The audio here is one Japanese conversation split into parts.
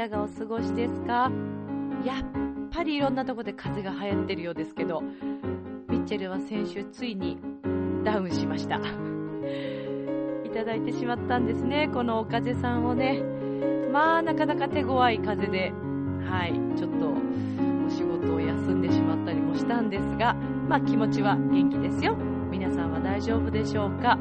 チェルですさあいかがお過ごしですか？やっぱりいろんなとこで風邪が流行ってるようですけどミッチェルは先週ついにダウンしました。いただいてしまったんですね。このお風さんをね。まあなかなか手強い風ではい。ちょっとお仕事を休んでしまったりもしたんですがまあ気持ちは元気ですよ。皆さんは大丈夫でしょうか？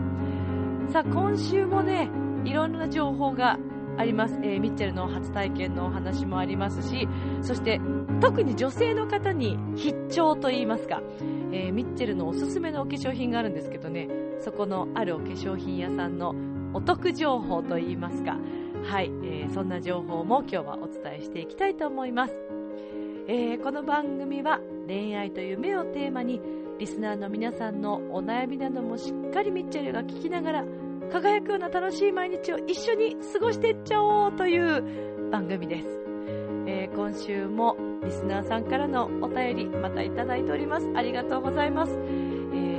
さあ今週もねいろんな情報があります、えー、ミッチェルの初体験のお話もありますしそして特に女性の方に必聴と言いますか、えー、ミッチェルのおすすめのお化粧品があるんですけどね。そこのあるお化粧品屋さんのお得情報と言いますか。はい、えー、そんな情報も今日はお伝えしていきたいと思います、えー、この番組は恋愛と夢をテーマにリスナーの皆さんのお悩みなどもしっかりミッチェルが聞きながら輝くような楽しい毎日を一緒に過ごしていっちゃおうという番組です、えー、今週もリスナーさんからのお便りまたいただいております。ありがとうございます、え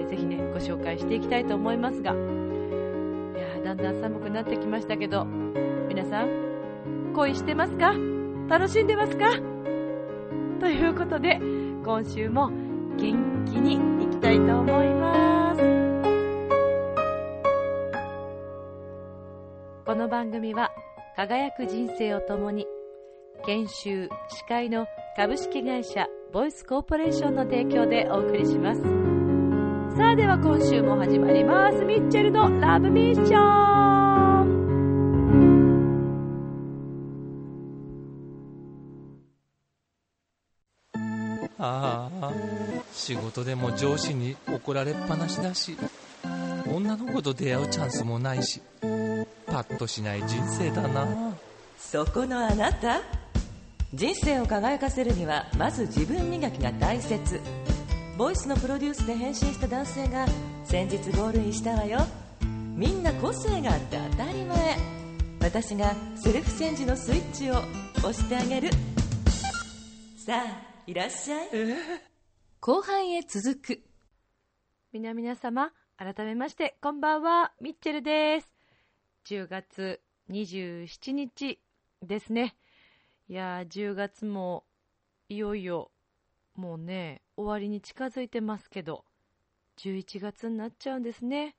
ー、ぜひねご紹介していきたいと思いますが。いやだんだん寒くなってきましたけど皆さん恋してますか？楽しんでますか？ということで今週も元気にいきたいと思います。の番組は輝く人生を共に研修司会の株式会社ボイスコーポレーションの提供でお送りします。さあでは今週も始まります。ミッチェルのラブミッション。ああ仕事でも上司に怒られっぱなしだし女の子と出会うチャンスもないしパッとしない人生だな。そこのあなた？人生を輝かせるにはまず自分磨きが大切。ボイスのプロデュースで変身した男性が先日ゴールインしたわよ。みんな個性があって当たり前。私がセルフチェンジのスイッチを押してあげる。さあいらっしゃい、後半へ続く。皆々様改めましてこんばんは。ミッチェルです10月27日ですね。いや10月もいよいよもうね終わりに近づいてますけど11月になっちゃうんですね。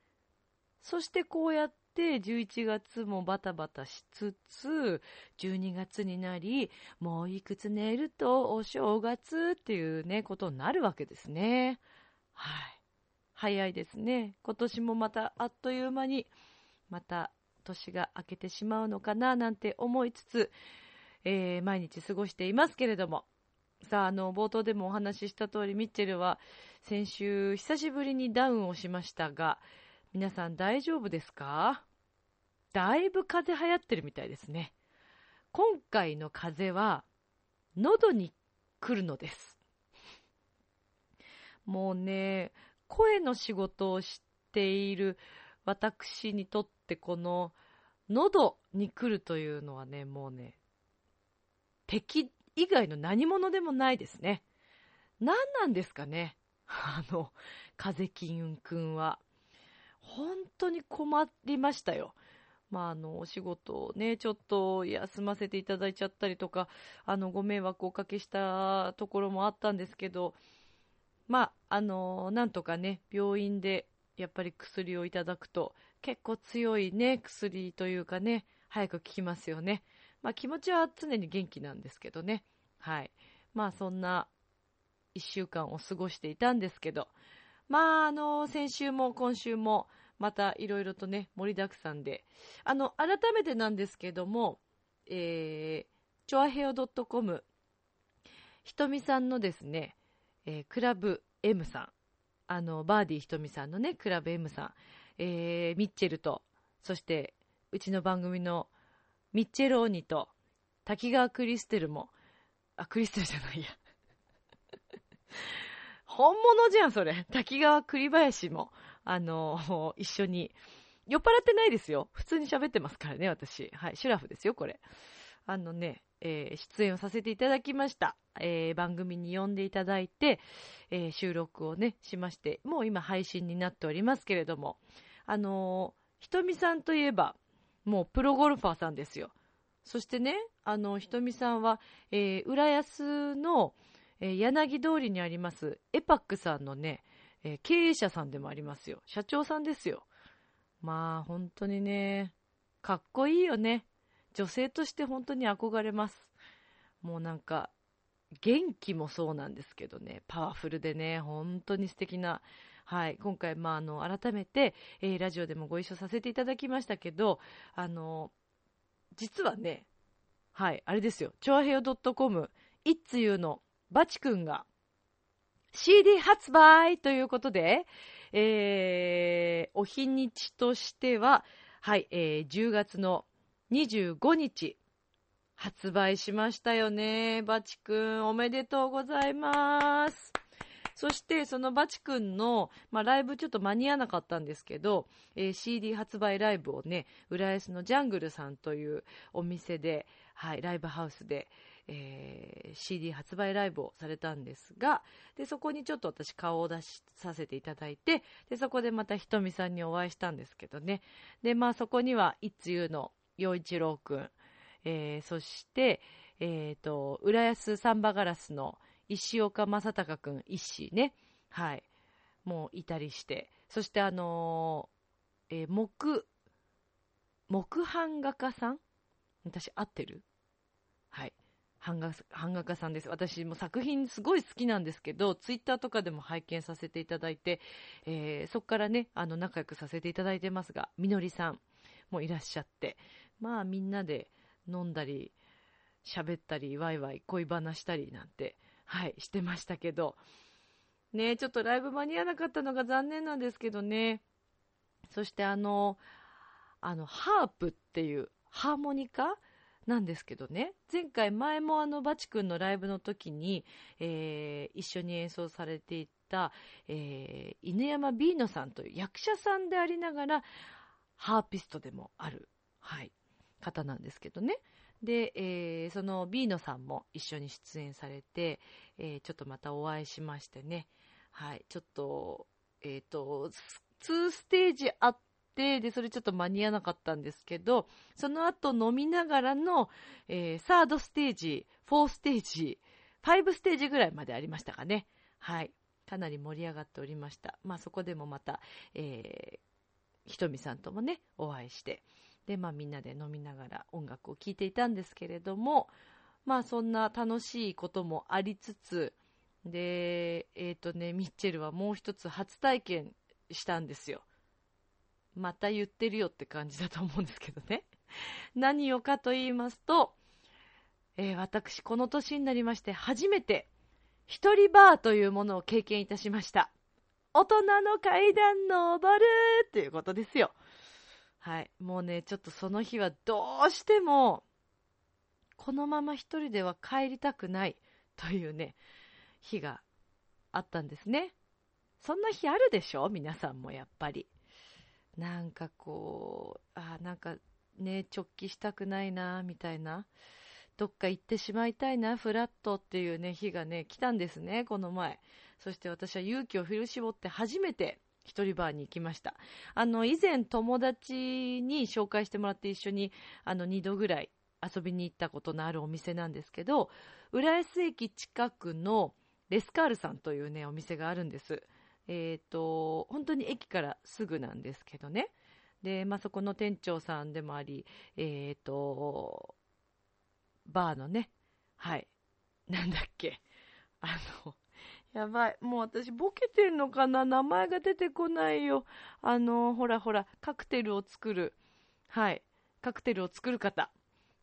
そしてこうやっって11月もバタバタしつつ12月になりもういくつ寝るとお正月っていうねことになるわけですね。はい。早いですね。今年もまたあっという間にまた年が明けてしまうのかななんて思いつつ、えー、毎日過ごしていますけれどもさあ、あの、冒頭でもお話しした通り、ミッチェルは先週久しぶりにダウンをしましたが、皆さん大丈夫ですか？だいぶ風邪流行ってるみたいですね。今回の風邪は喉に来るのです。もうね、声の仕事をしている私にとってこの喉に来るというのはね、もうね、敵以外の何者でもないですね。何なんですかねあの、風金くんは。本当に困りましたよ。まあ、あの、お仕事をね、ちょっと休ませていただいちゃったりとか、あの、ご迷惑をおかけしたところもあったんですけど、まあ、あの、なんとかね、病院でやっぱり薬をいただくと、結構強いね、薬というかね、早く効きますよね。まあ、気持ちは常に元気なんですけどね。はい。まあ、そんな1週間を過ごしていたんですけど、まあ、あの、先週も今週も、またいろいろとね、盛りだくさんで。あの、改めてなんですけども、えー、チョアヘオ .com、ひとみさんのですね、えー、クラブ M さん、あの、バーディーひとみさんのね、クラブ M さん、えー、ミッチェルと、そして、うちの番組のミッチェル・オニと、滝川クリステルも、あ、クリステルじゃないや。本物じゃん、それ。滝川栗林も、あの、一緒に、酔っ払ってないですよ。普通に喋ってますからね、私。はい、シュラフですよ、これ。あのね、えー、出演をさせていただきました。えー、番組に呼んでいただいて、えー、収録をね、しまして、もう今配信になっておりますけれども、あのひとみさんといえば、もうプロゴルファーさんですよ。そしてね、あの、ひとみさんは、えー、浦安の、えー、柳通りにあります、エパックさんのね、えー、経営者さんでもありますよ。社長さんですよ。まあ、本当にね、かっこいいよね。女性として本当に憧れます。もうなんか、元気もそうなんですけどね、パワフルでね、本当に素敵な、はい、今回、まあ、あの、改めて、えー、ラジオでもご一緒させていただきましたけど、あの、実はね、はい、あれですよ、チョアヘヨ .com、一通のバチ君が CD 発売ということで、えー、お日にちとしては、はい、えー、10月の25日、発売しましたよね。バチ君、おめでとうございます。そして、そのバチ君の、まあ、ライブちょっと間に合わなかったんですけど、えー、CD 発売ライブをね、浦安のジャングルさんというお店で、はい、ライブハウスで、えー、CD 発売ライブをされたんですが、で、そこにちょっと私顔を出しさせていただいて、で、そこでまたひとみさんにお会いしたんですけどね。で、まあそこには、いつゆの陽一郎くん、えー、そして、えっ、ー、と、浦安サンバガラスの石岡正隆くん、石ね。はい。もういたりして。そしてあのー、えー、木、木版画家さん？私合ってる？はい。版画版画家さんです。私も作品すごい好きなんですけど、ツイッターとかでも拝見させていただいて、えー、そこからね、あの、仲良くさせていただいてますが、みのりさんもいらっしゃって、まあみんなで飲んだり、喋ったり、ワイワイ恋話したりなんて、はい、してましたけど、ね、ちょっとライブ間に合わなかったのが残念なんですけどね。そしてあの、あの、ハープっていう、ハーモニカなんですけどね、前回前もあの、バチ君のライブの時に、えー、一緒に演奏されていた、えー、犬山ビーノさんという役者さんでありながら、ハーピストでもある、はい、方なんですけどね。で、えー、そのビーノさんも一緒に出演されて、えー、ちょっとまたお会いしましてね、はい、ちょっと、えっ、ー、と、2ステージあって、で、それちょっと間に合わなかったんですけど、その後飲みながらの、えー、サードステージ、4ステージ、5ステージぐらいまでありましたかね。はい。かなり盛り上がっておりました。まあそこでもまた、えー、ひとみさんともね、お会いして、で、まあみんなで飲みながら音楽を聴いていたんですけれども、まあそんな楽しいこともありつつ、で、えっ、ー、とね、ミッチェルはもう一つ初体験したんですよ。また言ってるよって感じだと思うんですけどね。何をかと言いますと、えー、私この年になりまして初めて一人バーというものを経験いたしました。大人の階段登るっていうことですよ。はい。もうね、ちょっとその日はどうしても、このまま一人では帰りたくないというね、日があったんですね。そんな日あるでしょ？皆さんもやっぱり。なんかこう、あなんかね、直帰したくないな、みたいな。どっか行ってしまいたいな、フラットっていうね、日がね、来たんですね、この前。そして私は勇気を振り絞って初めて一人バーに行きました。あの、以前友達に紹介してもらって一緒に、あの、2度ぐらい遊びに行ったことのあるお店なんですけど、浦安駅近くのレスカールさんというね、お店があるんです。えっ、ー、と、本当に駅からすぐなんですけどね。で、まあ、そこの店長さんでもあり、えっ、ー、と、バーのね、はい、なんだっけ、あの、やばい。もう私ボケてるのかな？名前が出てこないよ。あの、ほらほら、カクテルを作る。はい。カクテルを作る方。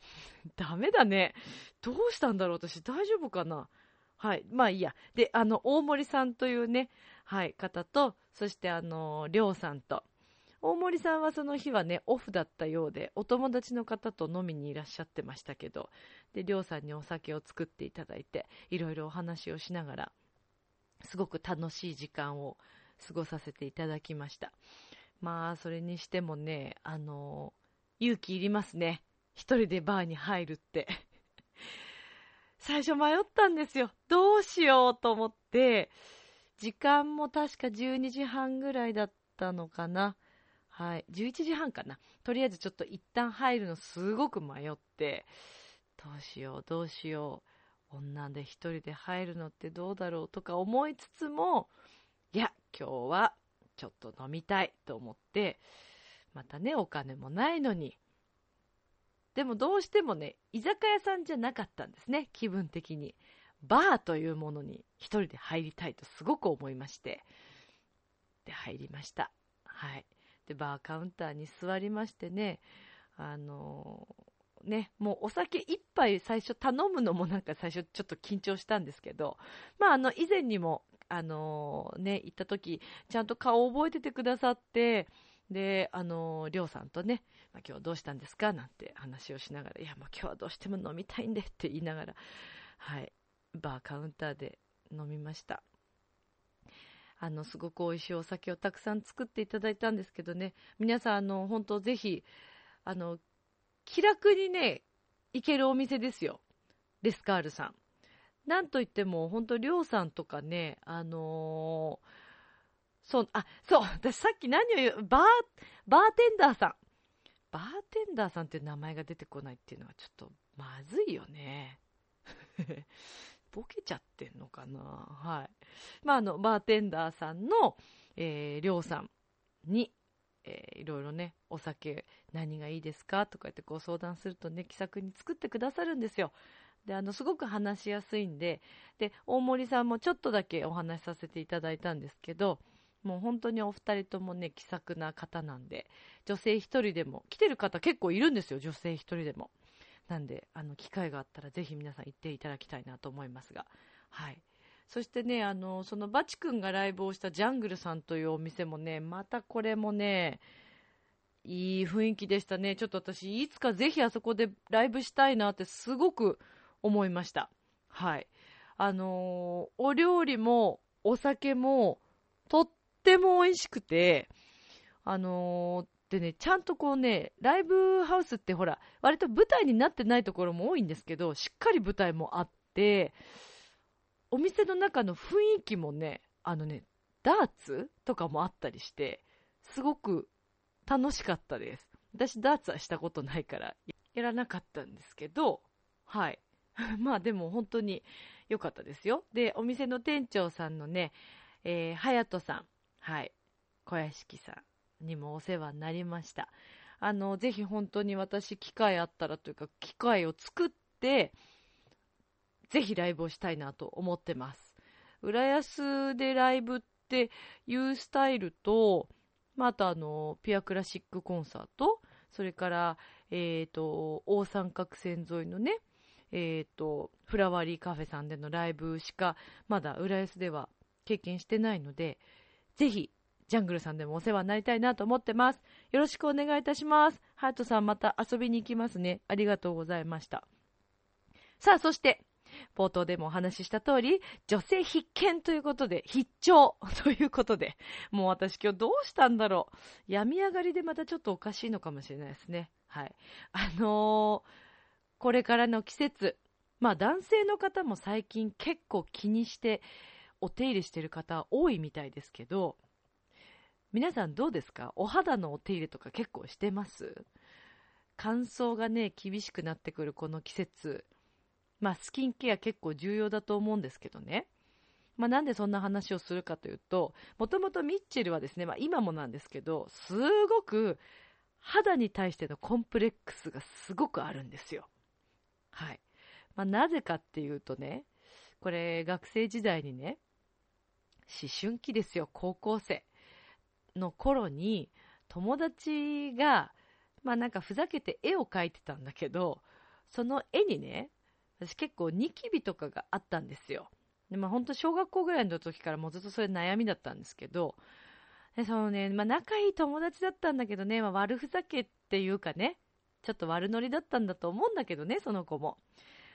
ダメだね。どうしたんだろう？私大丈夫かな？はい。まあいいや。で、あの、大森さんというね、はい、方と、そしてあの、りょうさんと。大森さんはその日はね、オフだったようで、お友達の方と飲みにいらっしゃってましたけど、で、りょうさんにお酒を作っていただいて、いろいろお話をしながら、すごく楽しい時間を過ごさせていただきました。まあ、それにしてもね、あの、勇気いりますね。一人でバーに入るって。最初迷ったんですよ。どうしようと思って、時間も確か12時半ぐらいだったのかな。はい。11時半かな。とりあえずちょっと一旦入るのすごく迷って、どうしよう、どうしよう。女で一人で入るのってどうだろうとか思いつつも、いや、今日はちょっと飲みたいと思って、またね、お金もないのに。でもどうしてもね、居酒屋さんじゃなかったんですね、気分的に。バーというものに一人で入りたいとすごく思いまして。で、入りました。はい。で、バーカウンターに座りましてね、あのーね、もうお酒一杯最初頼むのもなんか最初ちょっと緊張したんですけど、まああの以前にも、あのーね、行った時、ちゃんと顔を覚えててくださって、で、あのー、りょうさんとね、まあ、今日はどうしたんですかなんて話をしながら、いや、もう今日はどうしても飲みたいんでって言いながら、はい、バーカウンターで飲みました。あの、すごく美味しいお酒をたくさん作っていただいたんですけどね、皆さん、あの、本当ぜひ、あの、気楽にね、行けるお店ですよ。レスカールさん。なんといっても、本当りょうさんとかね、あのーそう、あ、そう、私さっき何を言う、バー、バーテンダーさん。バーテンダーさんって名前が出てこないっていうのはちょっとまずいよね。ボケちゃってんのかなはい。まあ、あの、バーテンダーさんの、えー、りょうさんに、えーいろいろね、お酒何がいいですかとか言ってご相談するとね、気さくに作ってくださるんですよ。で、あの、すごく話しやすいんで、で、大森さんもちょっとだけお話しさせていただいたんですけど、もう本当にお二人ともね、気さくな方なんで、女性一人でも、来てる方結構いるんですよ、女性一人でも。なんで、あの、機会があったらぜひ皆さん行っていただきたいなと思いますが、はい。そしてね、あの、そのバチ君がライブをしたジャングルさんというお店もね、またこれもね、いい雰囲気でしたね。ちょっと私、いつかぜひあそこでライブしたいなってすごく思いました。はい。あのーお料理もお酒もとっても美味しくて、あのーでね、ちゃんとこうね、ライブハウスってほら、割と舞台になってないところも多いんですけど、しっかり舞台もあって、お店の中の雰囲気もね、あのね、ダーツとかもあったりして、すごく楽しかったです。私、ダーツはしたことないから、やらなかったんですけど、はい。まあでも本当に良かったですよ。で、お店の店長さんのね、えー、はやとさん、はい、小屋敷さんにもお世話になりました。あの、ぜひ本当に私、機会あったらというか、機会を作って、ぜひライブをしたいなと思ってます。浦安でライブっていうスタイルと、まあ、あの、ピュアクラシックコンサート、それから、えっ、と、大三角線沿いのね、えっ、と、フラワーリーカフェさんでのライブしか、まだ浦安では経験してないので、ぜひ、ジャングルさんでもお世話になりたいなと思ってます。よろしくお願いいたします。ハヤトさんまた遊びに行きますね。ありがとうございました。さあ、そして、冒頭でもお話しした通り、女性必見ということで、必聴ということで、もう私今日どうしたんだろう。病み上がりでまたちょっとおかしいのかもしれないですね。はい。あのーこれからの季節、まあ男性の方も最近結構気にしてお手入れしてる方多いみたいですけど、皆さんどうですか？お肌のお手入れとか結構してます？乾燥がね、厳しくなってくるこの季節。まあスキンケア結構重要だと思うんですけどね。まあなんでそんな話をするかというと、もともとミッチェルはですね、まあ今もなんですけど、すごく肌に対してのコンプレックスがすごくあるんですよ。はい。まあなぜかっていうとね、これ学生時代にね、思春期ですよ、高校生の頃に友達が、まあなんかふざけて絵を描いてたんだけど、その絵にね、私結構ニキビとかがあったんですよ。でまあ本当小学校ぐらいの時からもうずっとそれ悩みだったんですけど、でそのね、まあ仲いい友達だったんだけどね、まあ悪ふざけっていうかね、ちょっと悪ノリだったんだと思うんだけどね、その子も。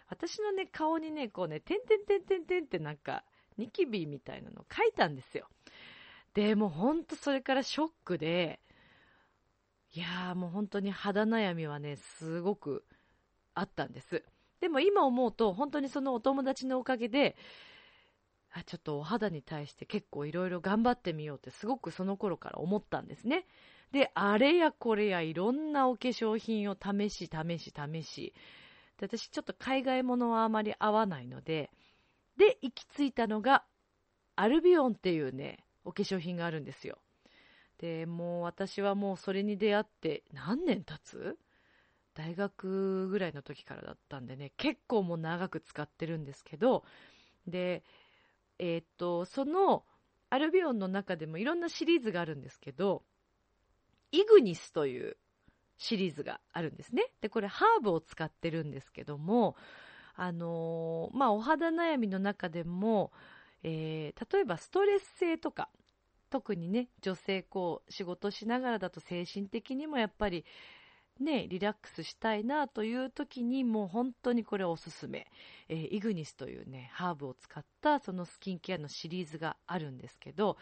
私のね、顔にね、こうね、てんてんてんてんてんってなんか、ニキビみたいなのを書いたんですよ。で、もうほんとそれからショックで、いやーもう本当に肌悩みはね、すごくあったんです。でも今思うと、本当にそのお友達のおかげで、あちょっとお肌に対して結構いろいろ頑張ってみようってすごくその頃から思ったんですね。で、あれやこれやいろんなお化粧品を試し試し試し。で私ちょっと海外ものはあまり合わないので、で、行き着いたのが、アルビオンっていうね、お化粧品があるんですよ。で、もう私はもうそれに出会って何年経つ大学ぐらいの時からだったんでね、結構もう長く使ってるんですけど、で、えー、っと、そのアルビオンの中でもいろんなシリーズがあるんですけど、イグニスというシリーズがあるんですね。で、これハーブを使ってるんですけども、あのー、まあ、お肌悩みの中でも、えー、例えばストレス性とか、特にね、女性こう、仕事しながらだと精神的にもやっぱり、ね、リラックスしたいなという時にもう本当にこれおすすめ。えー、イグニスというね、ハーブを使ったそのスキンケアのシリーズがあるんですけど、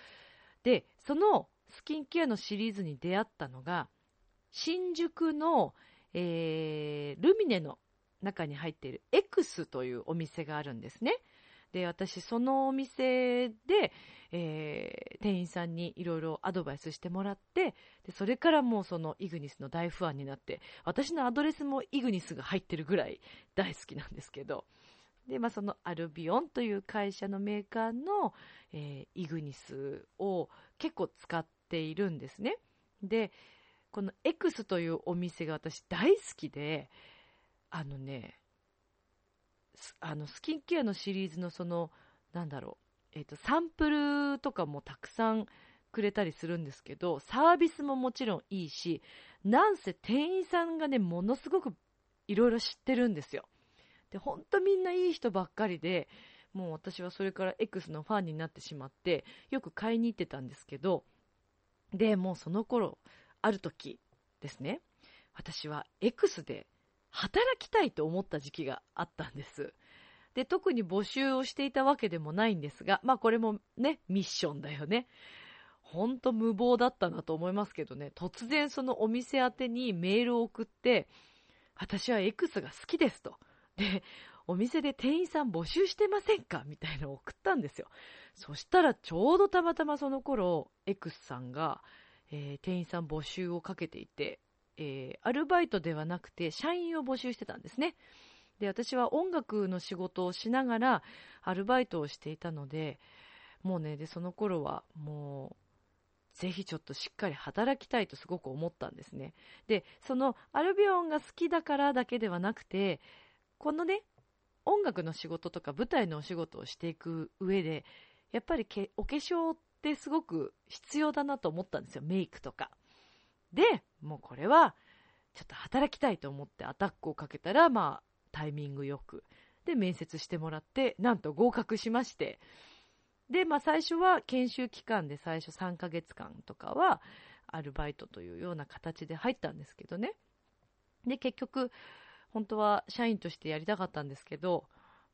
で、そのスキンケアのシリーズに出会ったのが、新宿の、えー、ルミネの中に入っている X というお店があるんですね。で、私、そのお店で、えー、店員さんにいろいろアドバイスしてもらって、で、それからもうそのイグニスの大ファンになって、私のアドレスもイグニスが入ってるぐらい大好きなんですけど、で、まあ、そのアルビオンという会社のメーカーの、えー、イグニスを結構使っているんですね。で、この X というお店が私大好きで、あのね、あのスキンケアのシリーズのその、なんだろう、えっ、ー、と、サンプルとかもたくさんくれたりするんですけど、サービスももちろんいいし、なんせ店員さんがね、ものすごくいろいろ知ってるんですよ。で、ほんとみんないい人ばっかりで、もう私はそれから X のファンになってしまって、よく買いに行ってたんですけど、で、もうその頃、ある時ですね、私は X で働きたいと思った時期があったんです。で、特に募集をしていたわけでもないんですが、まあこれもね、ミッションだよね。ほんと無謀だったなと思いますけどね、突然そのお店宛てにメールを送って、私は X が好きですと。で、お店で店員さん募集してませんか？みたいなのを送ったんですよ。そしたらちょうどたまたまその頃、X さんが、えー、店員さん募集をかけていて、えー、アルバイトではなくて社員を募集してたんですね。で、私は音楽の仕事をしながらアルバイトをしていたので、もうね、で、その頃はもう、ぜひちょっとしっかり働きたいとすごく思ったんですね。で、そのアルビオンが好きだからだけではなくて、このね、音楽の仕事とか舞台のお仕事をしていく上で、やっぱりけお化粧ってすごく必要だなと思ったんですよ。メイクとか。で、もうこれは、ちょっと働きたいと思ってアタックをかけたら、まあ、タイミングよく。で、面接してもらって、なんと合格しまして。で、まあ最初は研修期間で最初3ヶ月間とかは、アルバイトというような形で入ったんですけどね。で、結局、本当は社員としてやりたかったんですけど、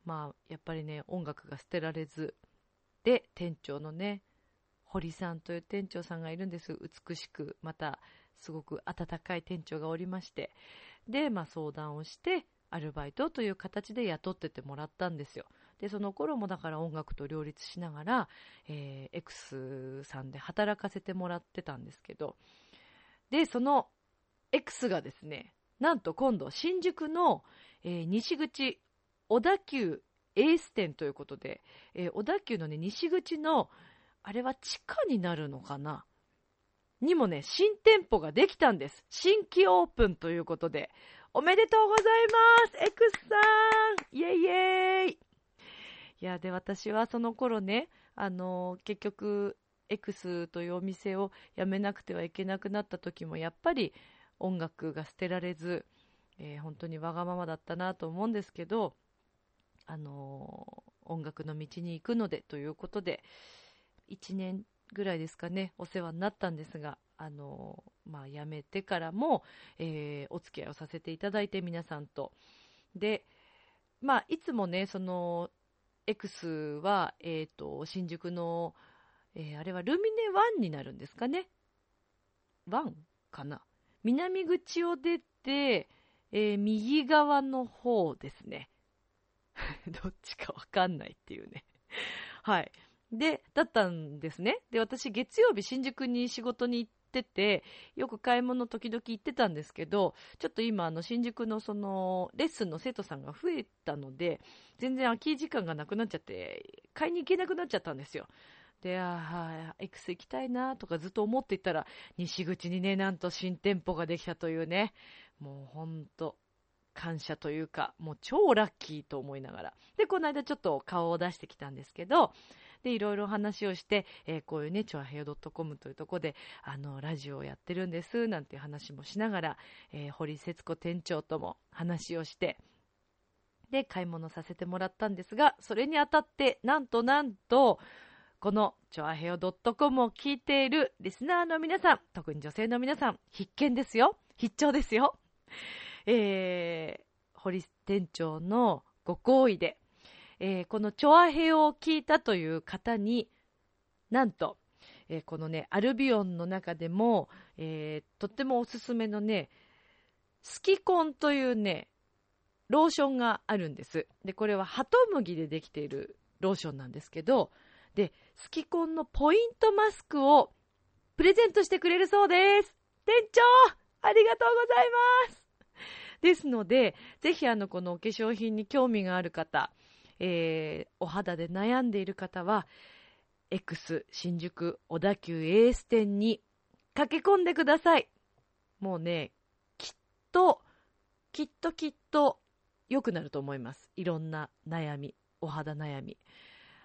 まあ、やっぱりね、音楽が捨てられず、で、店長のね、堀さんという店長さんがいるんです。美しく、またすごく温かい店長がおりまして、で、まあ相談をして、アルバイトという形で雇っててもらったんですよ。で、その頃もだから音楽と両立しながら、えー、X さんで働かせてもらってたんですけど、で、その X がですね、なんと今度新宿の、えー、西口小田急エース店ということで、えー、小田急のね、西口の、あれは地下になるのかな？にもね、新店舗ができたんです。新規オープンということで、おめでとうございますエクスさん。イェイイェイ。いや、で、私はその頃ね、あのー、結局、X というお店を辞めなくてはいけなくなった時も、やっぱり音楽が捨てられず、えー、本当にわがままだったなと思うんですけど、あのー、音楽の道に行くのでということで、1年ぐらいですかね、お世話になったんですが、あの、まあ、辞めてからも、えー、お付き合いをさせていただいて、皆さんと。で、まあ、いつもね、その、X は、えっ、ー、と、新宿の、えー、あれはルミネ1になるんですかね。1かな。南口を出て、えー、右側の方ですね。どっちかわかんないっていうね。はい。で、だったんですね。で、私、月曜日、新宿に仕事に行ってて、よく買い物時々行ってたんですけど、ちょっと今、あの、新宿のその、レッスンの生徒さんが増えたので、全然空き時間がなくなっちゃって、買いに行けなくなっちゃったんですよ。で、ああ、X 行きたいなとかずっと思っていたら、西口にね、なんと新店舗ができたというね、もうほんと、感謝というか、もう超ラッキーと思いながら。で、この間ちょっと顔を出してきたんですけど、で、いろいろ話をして、えー、こういうね、チョアヘヨ .com というとこで、あの、ラジオをやってるんです、なんていう話もしながら、えー、堀節子店長とも話をして、で、買い物させてもらったんですが、それにあたって、なんとなんと、この、チョアヘヨ .com を聞いているリスナーの皆さん、特に女性の皆さん、必見ですよ。必聴ですよ。えー、堀店長のご好意で、えー、このチョアヘを聞いたという方に、なんと、えー、このね、アルビオンの中でも、えー、とってもおすすめのね、スキコンというね、ローションがあるんです。で、これはハトムギでできているローションなんですけど、で、スキコンのポイントマスクをプレゼントしてくれるそうです。店長ありがとうございますですので、ぜひあの、このお化粧品に興味がある方、えー、お肌で悩んでいる方は、X 新宿小田急エース店に駆け込んでください。もうね、きっと、きっときっと良くなると思います。いろんな悩み、お肌悩み。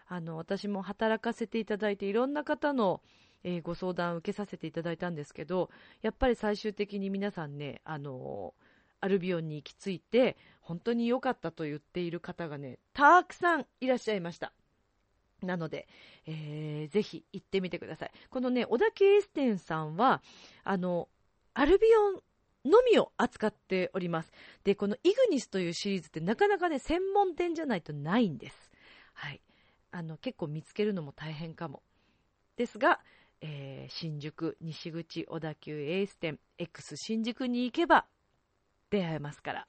あの、私も働かせていただいていろんな方の、えー、ご相談を受けさせていただいたんですけど、やっぱり最終的に皆さんね、あのアルビオンに行き着いて、本当に良かったと言っている方がね、たくさんいらっしゃいました。なので、えー、ぜひ行ってみてください。このね、小田急エステンさんは、あの、アルビオンのみを扱っております。で、このイグニスというシリーズってなかなかね、専門店じゃないとないんです。はい。あの、結構見つけるのも大変かも。ですが、えー、新宿、西口、小田急エース店、X 新宿に行けば出会えますから。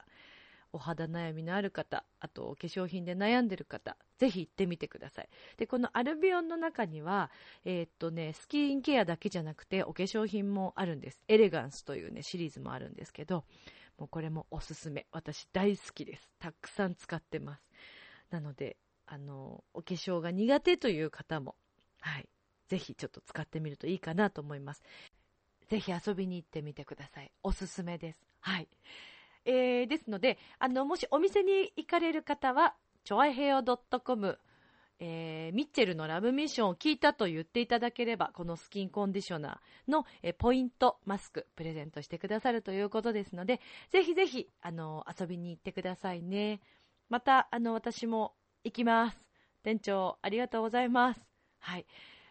お肌悩みのある方、あとお化粧品で悩んでる方、ぜひ行ってみてください。で、このアルビオンの中には、えー、っとね、スキンケアだけじゃなくてお化粧品もあるんです。エレガンスというね、シリーズもあるんですけど、もうこれもおすすめ。私大好きです。たくさん使ってます。なので、あの、お化粧が苦手という方も、はい、ぜひちょっと使ってみるといいかなと思います。ぜひ遊びに行ってみてください。おすすめです。はい。えー、ですので、あの、もしお店に行かれる方は、ちょあへよ .com、えー、ミッチェルのラブミッションを聞いたと言っていただければ、このスキンコンディショナーの、えー、ポイントマスクプレゼントしてくださるということですので、ぜひぜひ、あの、遊びに行ってくださいね。また、あの、私も行きます。店長、ありがとうございます。はい。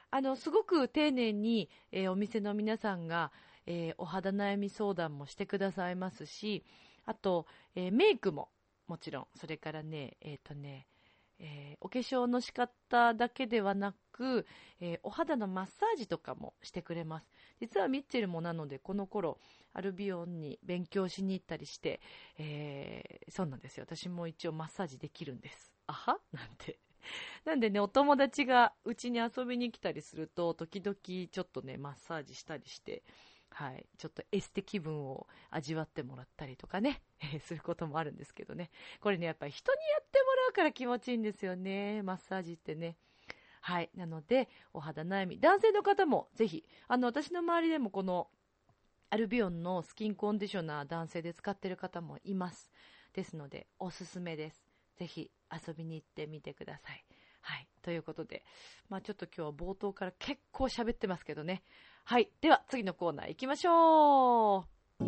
あの、すごく丁寧に、えー、お店の皆さんが、えー、お肌悩み相談もしてくださいますし、あと、えー、メイクももちろん、それからね、えっ、ー、とね、えー、お化粧の仕方だけではなく、えー、お肌のマッサージとかもしてくれます。実はミッチェルもなので、この頃、アルビオンに勉強しに行ったりして、えー、そうなんですよ。私も一応マッサージできるんです。あは？なんて。なんでね、お友達がうちに遊びに来たりすると、時々ちょっとね、マッサージしたりして、はい、ちょっとエステ気分を味わってもらったりとかね、え、することもあるんですけどね。これね、やっぱり人にやってもらうから気持ちいいんですよね、マッサージってね。はい。なので、お肌悩み。男性の方もぜひ、あの、私の周りでもこの、アルビオンのスキンコンディショナー男性で使ってる方もいます。ですので、おすすめです。ぜひ遊びに行ってみてください。はい。ということで、まあちょっと今日は冒頭から結構喋ってますけどね。はい。では、次のコーナー行きましょう。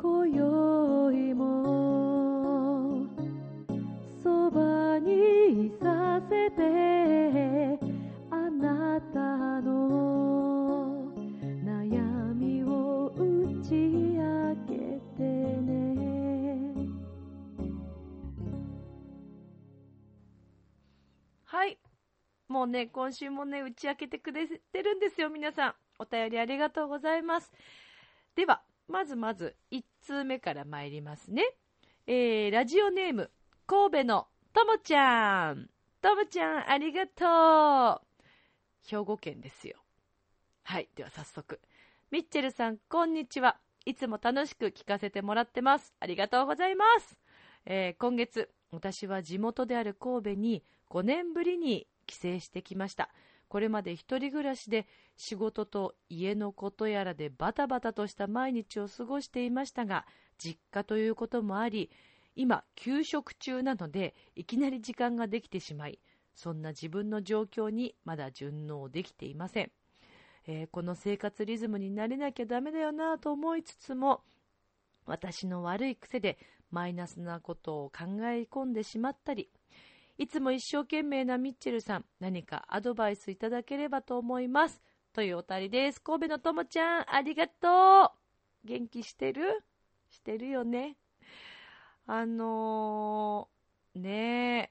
今宵も、そばにいさせて、あなたの悩みを打ち明けてね。はい。もうね、今週もね、打ち明けてくれてるんですよ、皆さん。お便りありがとうございます。では、まずまず、1通目から参りますね。えー、ラジオネーム、神戸のともちゃん。ともちゃん、ありがとう。兵庫県ですよ。はい。では早速。ミッチェルさん、こんにちは。いつも楽しく聞かせてもらってます。ありがとうございます。えー、今月、私は地元である神戸に5年ぶりに帰省してきました。これまで一人暮らしで仕事と家のことやらでバタバタとした毎日を過ごしていましたが、実家ということもあり、今、休職中なので、いきなり時間ができてしまい、そんな自分の状況にまだ順応できていません。えー、この生活リズムになれなきゃダメだよなと思いつつも、私の悪い癖でマイナスなことを考え込んでしまったり、いつも一生懸命なミッチェルさん、何かアドバイスいただければと思います。というおたりです。神戸のともちゃん、ありがとう元気してる？してるよね。あのー、ねえ、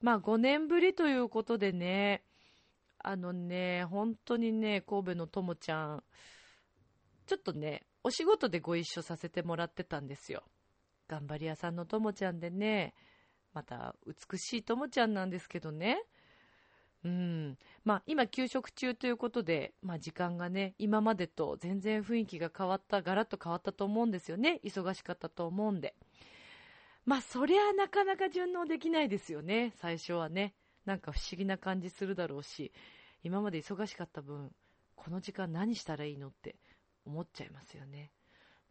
まあ5年ぶりということでね、あのね、本当にね、神戸のともちゃん、ちょっとね、お仕事でご一緒させてもらってたんですよ。頑張り屋さんのともちゃんでね、また美しいともちゃんなんですけどね。うん。まあ今休職中ということで、まあ時間がね、今までと全然雰囲気が変わった、ガラッと変わったと思うんですよね。忙しかったと思うんで。まあそりゃなかなか順応できないですよね、最初はね。なんか不思議な感じするだろうし、今まで忙しかった分、この時間何したらいいのって思っちゃいますよね。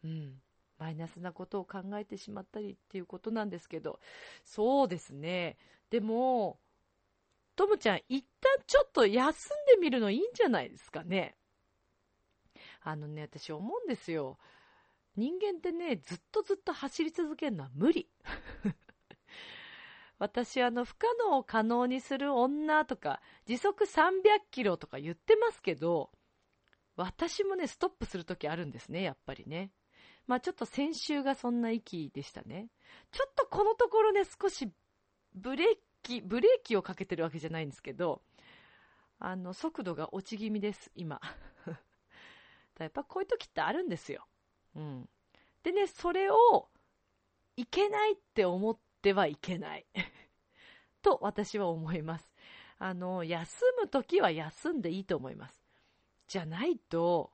うん。マイナスなことを考えてしまったりっていうことなんですけど、そうですね。でも、ともちゃん、一旦ちょっと休んでみるのいいんじゃないですかね。あのね、私思うんですよ。人間ってね、ずっとずっと走り続けるのは無理。私、あの、不可能を可能にする女とか、時速300キロとか言ってますけど、私もね、ストップするときあるんですね、やっぱりね。まあちょっと先週がそんな域でしたね。ちょっとこのところね、少しブレーキ、ブレーキをかけてるわけじゃないんですけど、あの、速度が落ち気味です、今。やっぱこういう時ってあるんですよ。うん。でね、それを、いけないって思ってはいけない。と私は思います。あの、休む時は休んでいいと思います。じゃないと、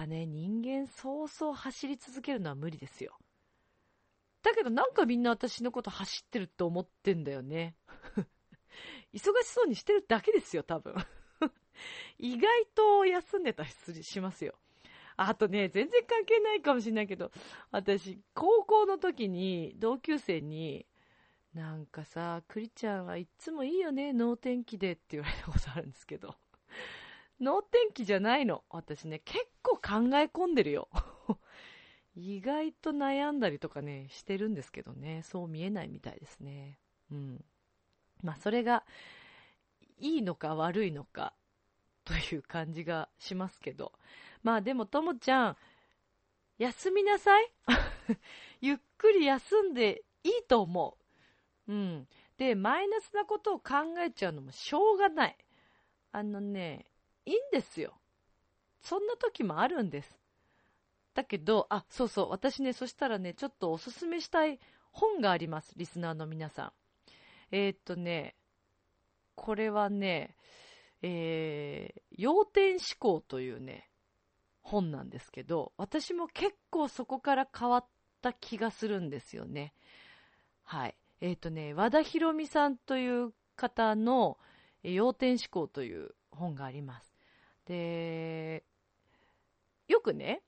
ぱね、人間そうそう走り続けるのは無理ですよ。だけどなんかみんな私のこと走ってるって思ってんだよね。忙しそうにしてるだけですよ、多分。意外と休んでたりしますよ。あとね、全然関係ないかもしれないけど、私、高校の時に同級生に、なんかさ、クリちゃんはいっつもいいよね、能天気でって言われたことあるんですけど。能天気じゃないの。私ね、結構考え込んでるよ。意外と悩んだりとかね、してるんですけどね、そう見えないみたいですね。うん。まあ、それが、いいのか悪いのか、という感じがしますけど。まあでも、ともちゃん、休みなさい ゆっくり休んでいいと思う。うん。で、マイナスなことを考えちゃうのもしょうがない。あのね、いいんですよ。そんな時もあるんです。だけど、あ、そうそう、私ね、そしたらね、ちょっとおすすめしたい本があります、リスナーの皆さん。えー、っとね、これはね、えー、要点思考というね、本なんですけど、私も結構そこから変わった気がするんですよね。はい。えっ、ー、とね、和田博美さんという方の、要点思考という本があります。で、よくね、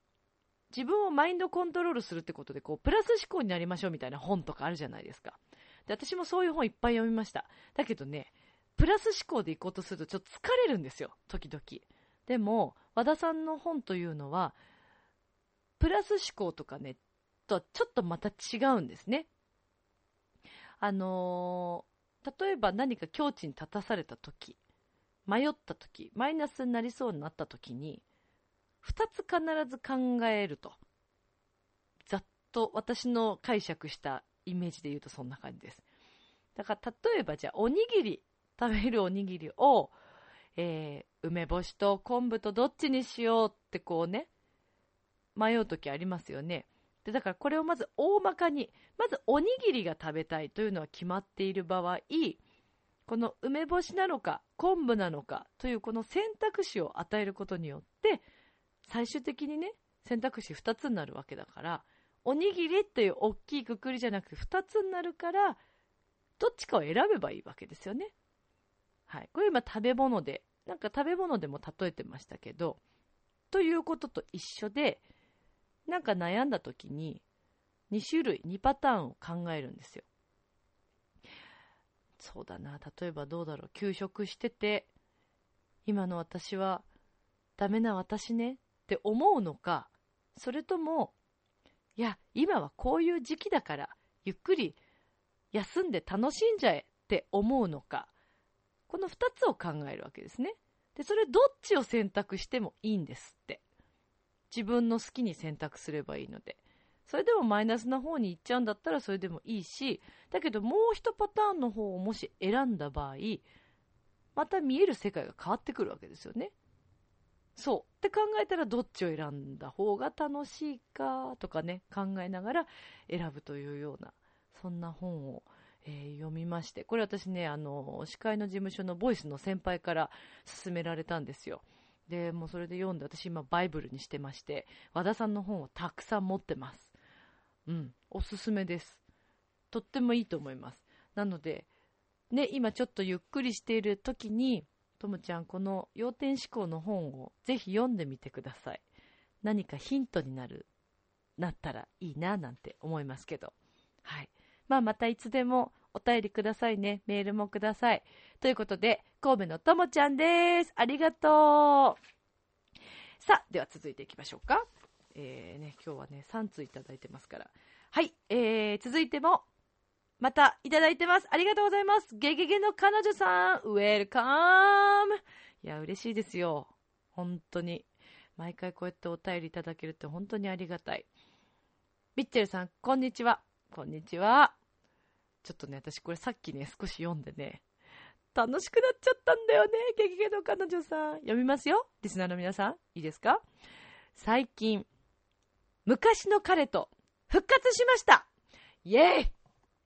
自分をマインドコントロールするってことで、こう、プラス思考になりましょうみたいな本とかあるじゃないですか。で、私もそういう本いっぱい読みました。だけどね、プラス思考でいこうとするとちょっと疲れるんですよ、時々。でも、和田さんの本というのは、プラス思考とかね、とはちょっとまた違うんですね。あのー、例えば何か境地に立たされた時、迷った時、マイナスになりそうになった時に、二つ必ず考えると。ざっと私の解釈したイメージで言うとそんな感じです。だから例えばじゃあおにぎり、食べるおにぎりを、えー、梅干しと昆布とどっちにしようってこうね、迷う時ありますよね。で、だからこれをまず大まかに、まずおにぎりが食べたいというのは決まっている場合、この梅干しなのか昆布なのかというこの選択肢を与えることによって最終的にね選択肢2つになるわけだからおにぎりっていう大きいくくりじゃなくて2つになるからどっちかを選べばいいわけですよね。はい。これ今食べ物で、なんか食べ物でも例えてましたけど、ということと一緒で、なんか悩んだ時に2種類、2パターンを考えるんですよ。そうだな、例えばどうだろう、休職してて、今の私はダメな私ねって思うのか、それとも、いや、今はこういう時期だから、ゆっくり休んで楽しんじゃえって思うのか、この2つを考えるわけですね。で、それどっちを選択してもいいんですって。自分の好きに選択すればいいので。それでもマイナスな方に行っちゃうんだったらそれでもいいし、だけどもう一パターンの方をもし選んだ場合、また見える世界が変わってくるわけですよね。そう。って考えたらどっちを選んだ方が楽しいかとかね、考えながら選ぶというような、そんな本を、えー、読みまして、これ私ね、あの、司会の事務所のボイスの先輩から勧められたんですよ。で、もうそれで読んで、私今バイブルにしてまして、和田さんの本をたくさん持ってます。うん、おすすめです。とってもいいと思います。なので、ね、今ちょっとゆっくりしている時に、ともちゃん、この要点思考の本をぜひ読んでみてください。何かヒントになる、なったらいいな、なんて思いますけど。はい。まあ、またいつでもお便りくださいね。メールもください。ということで、神戸のともちゃんです。ありがとう。さあ、では続いていきましょうか。えー、ね、今日はね、3通いただいてますから。はい、えー、続いても、またいただいてます。ありがとうございます。ゲゲゲの彼女さん、ウェルカムいや、嬉しいですよ。本当に。毎回こうやってお便りいただけるって本当にありがたい。ミッチェルさん、こんにちは。こんにちは。ちょっとね、私これさっきね、少し読んでね、楽しくなっちゃったんだよね。ゲゲゲの彼女さん。読みますよ。リスナーの皆さん。いいですか？最近、昔の彼と復活しましたイェイ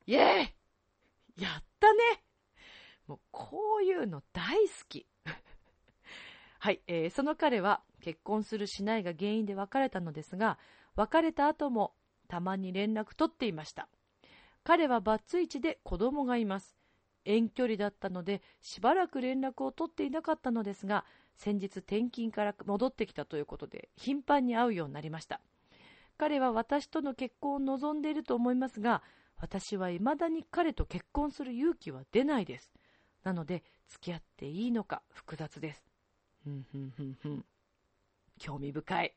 イェイやったねもうこういうの大好き。はい、えー、その彼は結婚するしないが原因で別れたのですが、別れた後もたまに連絡取っていました。彼はバツイチで子供がいます。遠距離だったのでしばらく連絡を取っていなかったのですが、先日転勤から戻ってきたということで頻繁に会うようになりました。彼は私との結婚を望んでいると思いますが、私は未だに彼と結婚する勇気は出ないです。なので、付き合っていいのか複雑です。ふんふんふんふん。興味深い。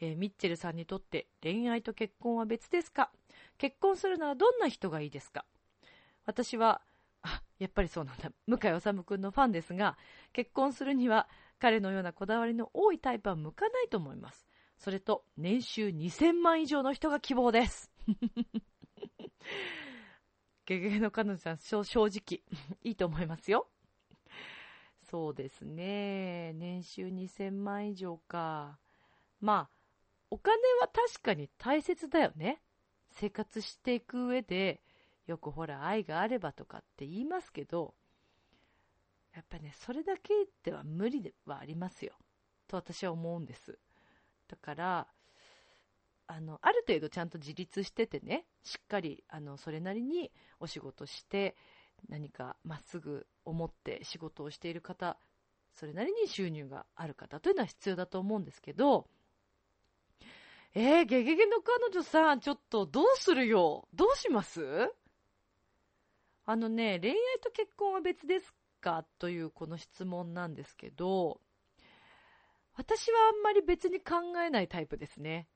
えー、ミッチェルさんにとって恋愛と結婚は別ですか？結婚するならどんな人がいいですか？私は、あ、やっぱりそうなんだ。向井治君のファンですが、結婚するには彼のようなこだわりの多いタイプは向かないと思います。それと、年収2000万以上の人が希望です。ゲゲゲの彼女さん、正直、いいと思いますよ。そうですね。年収2000万以上か。まあ、お金は確かに大切だよね。生活していく上で、よくほら、愛があればとかって言いますけど、やっぱね、それだけでは無理ではありますよ。と私は思うんです。だから、あの、ある程度ちゃんと自立しててね、しっかり、あの、それなりにお仕事して、何かまっすぐ思って仕事をしている方、それなりに収入がある方というのは必要だと思うんですけど、えー、ゲゲゲの彼女さん、ちょっとどうするよ？どうします？あのね、恋愛と結婚は別ですか？というこの質問なんですけど、私はあんまり別に考えないタイプですね。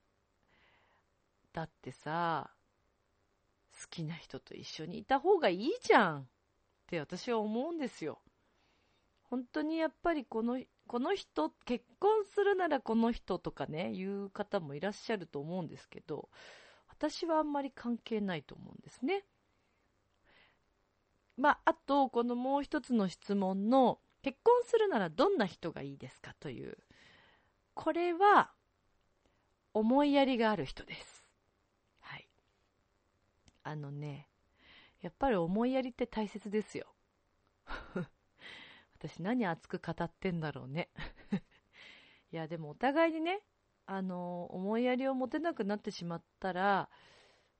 だってさ、好きな人と一緒にいた方がいいじゃんって私は思うんですよ。本当にやっぱりこの、この人、結婚するならこの人とかね、いう方もいらっしゃると思うんですけど、私はあんまり関係ないと思うんですね。まあ、あと、このもう一つの質問の、結婚するならどんな人がいいですかというこれは、思いやりがある人です。はいあのね、やっぱり思いやりって大切ですよ。私何熱く語ってんだろうね。いや、でもお互いにね、あの、思いやりを持てなくなってしまったら、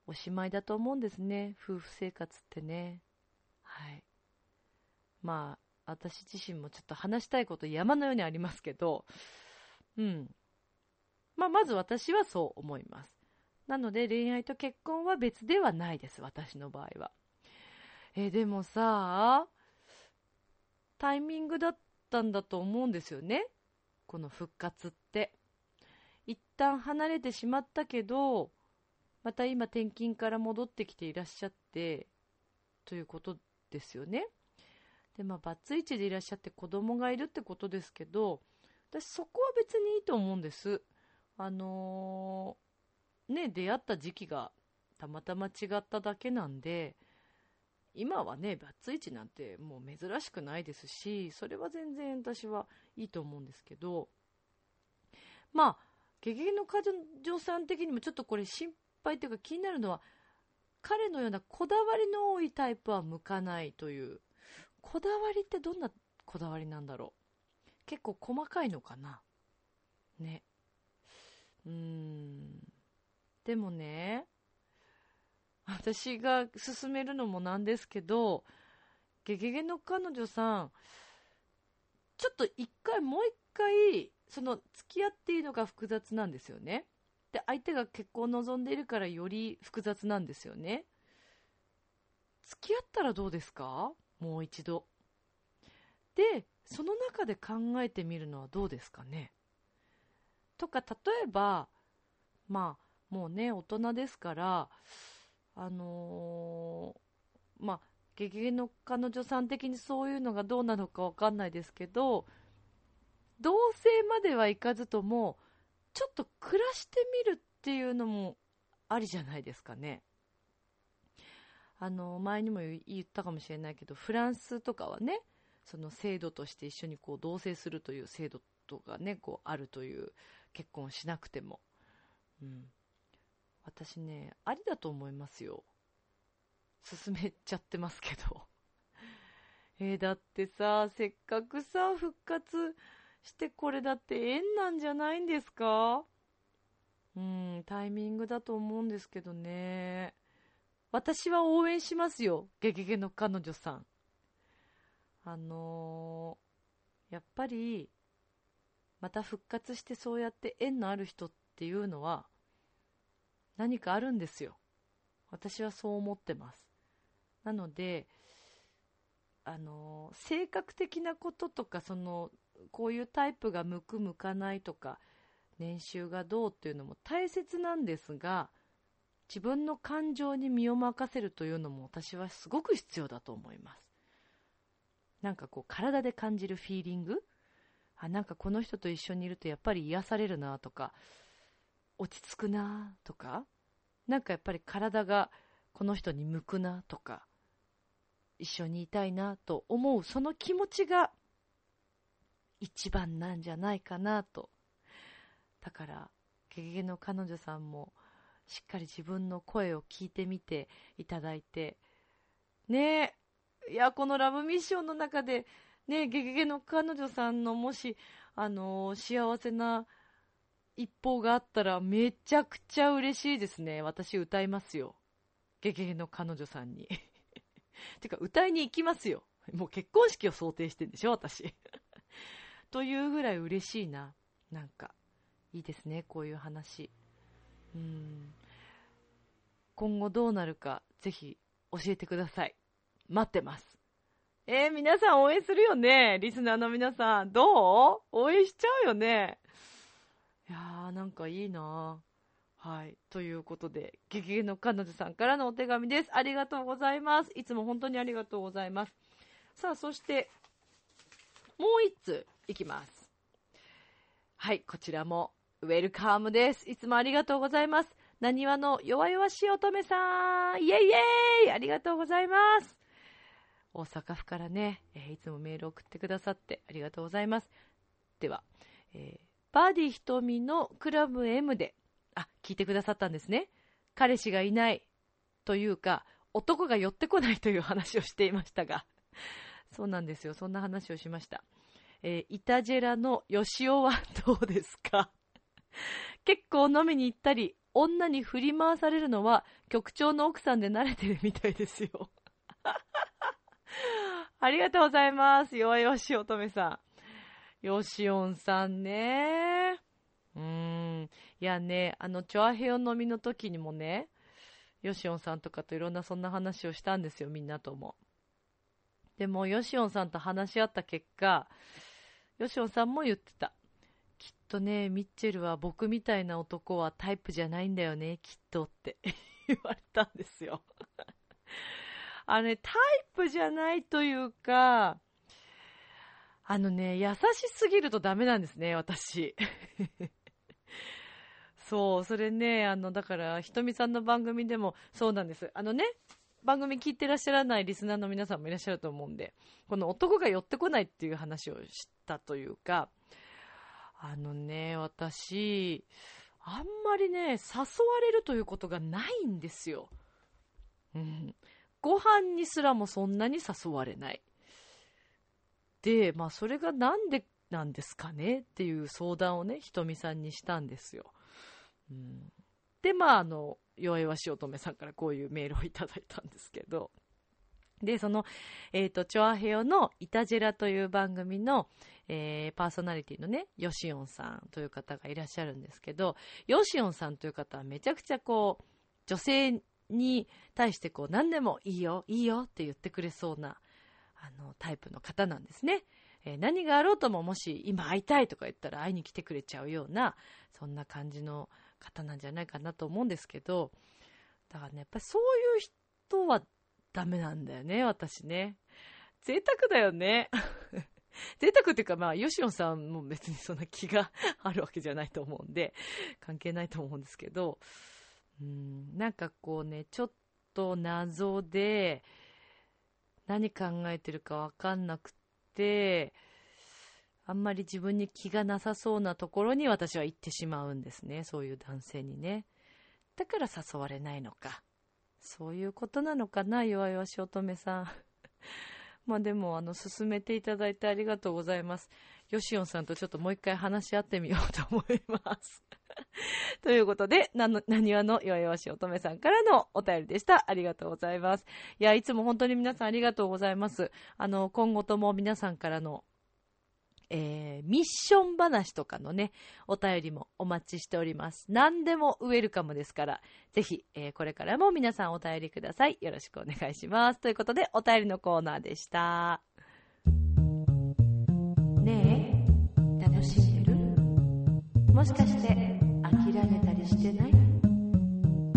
おしまいだと思うんですね。夫婦生活ってね。はい。まあ、私自身もちょっと話したいこと山のようにありますけど、うん。まあ、まず私はそう思います。なので恋愛と結婚は別ではないです、私の場合は。えでもさ、タイミングだったんだと思うんですよね。この復活って。一旦離れてしまったけど、また今転勤から戻ってきていらっしゃって、ということですよね。で、まあ、バツイチでいらっしゃって子供がいるってことですけど、私そこは別にいいと思うんです。あのー、ね、出会った時期がたまたま違っただけなんで、今はね、バツイチなんてもう珍しくないですし、それは全然私はいいと思うんですけど、まあ、ゲゲゲの彼女さん的にもちょっとこれ心配というか気になるのは、彼のようなこだわりの多いタイプは向かないという、こだわりってどんなこだわりなんだろう結構細かいのかなね。うーん。でもね、私が勧めるのもなんですけど、ゲゲゲの彼女さん、ちょっと一回、もう一回、その付き合っていいのが複雑なんですよね。で、相手が結婚を望んでいるからより複雑なんですよね。付き合ったらどうですか？もう一度。で、その中で考えてみるのはどうですかね？とか、例えば、まあ、もうね、大人ですから、あのー、まあ、ゲゲゲの彼女さん的にそういうのがどうなのかわかんないですけど、同棲まではいかずとも、ちょっと暮らしてみるっていうのもありじゃないですかね。あの、前にも言ったかもしれないけど、フランスとかはね、その制度として一緒にこう同棲するという制度とかね、こうあるという結婚しなくても。うん。私ね、ありだと思いますよ。進めちゃってますけど。えー、だってさ、せっかくさ、復活してこれだって縁なんじゃないんですか？うん、タイミングだと思うんですけどね。私は応援しますよ、ゲゲゲの彼女さん。あのー、やっぱり、また復活してそうやって縁のある人っていうのは、何かあるんですよ。私はそう思ってます。なので、あの、性格的なこととか、その、こういうタイプが向く向かないとか、年収がどうっていうのも大切なんですが、自分の感情に身を任せるというのも私はすごく必要だと思います。なんかこう体で感じるフィーリング？あ、なんかこの人と一緒にいるとやっぱり癒されるなとか、落ち着くなとか、なんかやっぱり体がこの人に向くなとか、一緒にいたいなと思うその気持ちが一番なんじゃないかなと。だから、ゲゲゲの彼女さんもしっかり自分の声を聞いてみていただいて、ねえ、いや、このラブミッションの中で、ねゲゲゲの彼女さんのもし、あのー、幸せな一報があったらめちゃくちゃ嬉しいですね。私歌いますよ。ゲゲゲの彼女さんに。てか歌いに行きますよ。もう結婚式を想定してんでしょ、私。というぐらい嬉しいな。なんか、いいですね、こういう話。うん。今後どうなるか、ぜひ教えてください。待ってます。えー、皆さん応援するよね？リスナーの皆さん。どう？応援しちゃうよね？いやー、なんかいいなはい。ということで、ゲゲゲの彼女さんからのお手紙です。ありがとうございます。いつも本当にありがとうございます。さあ、そして、もう一通いきます。はい、こちらもウェルカムです。いつもありがとうございます。なにわの弱々しい乙女さん、イェイイェイありがとうございます。大阪府からね、えー、いつもメール送ってくださってありがとうございます。では、えーバーディ瞳のクラブ M で、あ、聞いてくださったんですね。彼氏がいない。というか、男が寄ってこないという話をしていましたが、そうなんですよ。そんな話をしました。えー、イタジェラのヨシオはどうですか？結構飲みに行ったり、女に振り回されるのは局長の奥さんで慣れてるみたいですよ。ありがとうございます。弱々しい乙女さん。よしおんさんね。うーん。いやね、あの、チョアヘヨ飲みの時にもね、ヨシオンさんとかといろんなそんな話をしたんですよ、みんなとも。でも、ヨシオンさんと話し合った結果、ヨシオンさんも言ってた。きっとね、ミッチェルは僕みたいな男はタイプじゃないんだよね、きっとって 言われたんですよあのね、タイプじゃないというか、あのね、優しすぎるとダメなんですね、私。そう、それね、あの、だから、ひとみさんの番組でもそうなんです。あのね、番組聞いてらっしゃらないリスナーの皆さんもいらっしゃると思うんで、この男が寄ってこないっていう話をしたというか、あのね、私、あんまりね、誘われるということがないんですよ。うん。ご飯にすらもそんなに誘われない。で、まあそれがなんでなんですかねっていう相談をね、ひとみさんにしたんですよ。うん、で、まああの、弱々し乙女さんからこういうメールをいただいたんですけど、で、その、えっ、ー、と、チョアヘオのイタジェラという番組の、えー、パーソナリティのね、ヨシオンさんという方がいらっしゃるんですけど、ヨシオンさんという方はめちゃくちゃこう、女性に対してこう何でもいいよ、いいよって言ってくれそうなあのタイプの方なんですね。えー、何があろうとももし今会いたいとか言ったら会いに来てくれちゃうようなそんな感じの方なんじゃないかなと思うんですけどだからねやっぱりそういう人はダメなんだよね私ね贅沢だよね 贅沢っていうかまあヨシオンさんも別にそんな気があるわけじゃないと思うんで関係ないと思うんですけどうん、なんかこうね、ちょっと謎で、何考えてるかわかんなくて、あんまり自分に気がなさそうなところに私は行ってしまうんですね。そういう男性にね。だから誘われないのか。そういうことなのかな、弱々し乙女さん。まあでも、あの、進めていただいてありがとうございます。よしおんさんとちょっともう一回話し合ってみようと思います。ということで、なの、なにわの弱々し乙女さんからのお便りでした。ありがとうございます。いや、いつも本当に皆さんありがとうございます。あの、今後とも皆さんからのえー、ミッション話とかのね、お便りもお待ちしております。何でもウェルカムですから、ぜひ、えー、これからも皆さんお便りください。よろしくお願いします。ということで、お便りのコーナーでした。もしかして、諦めたりしてない？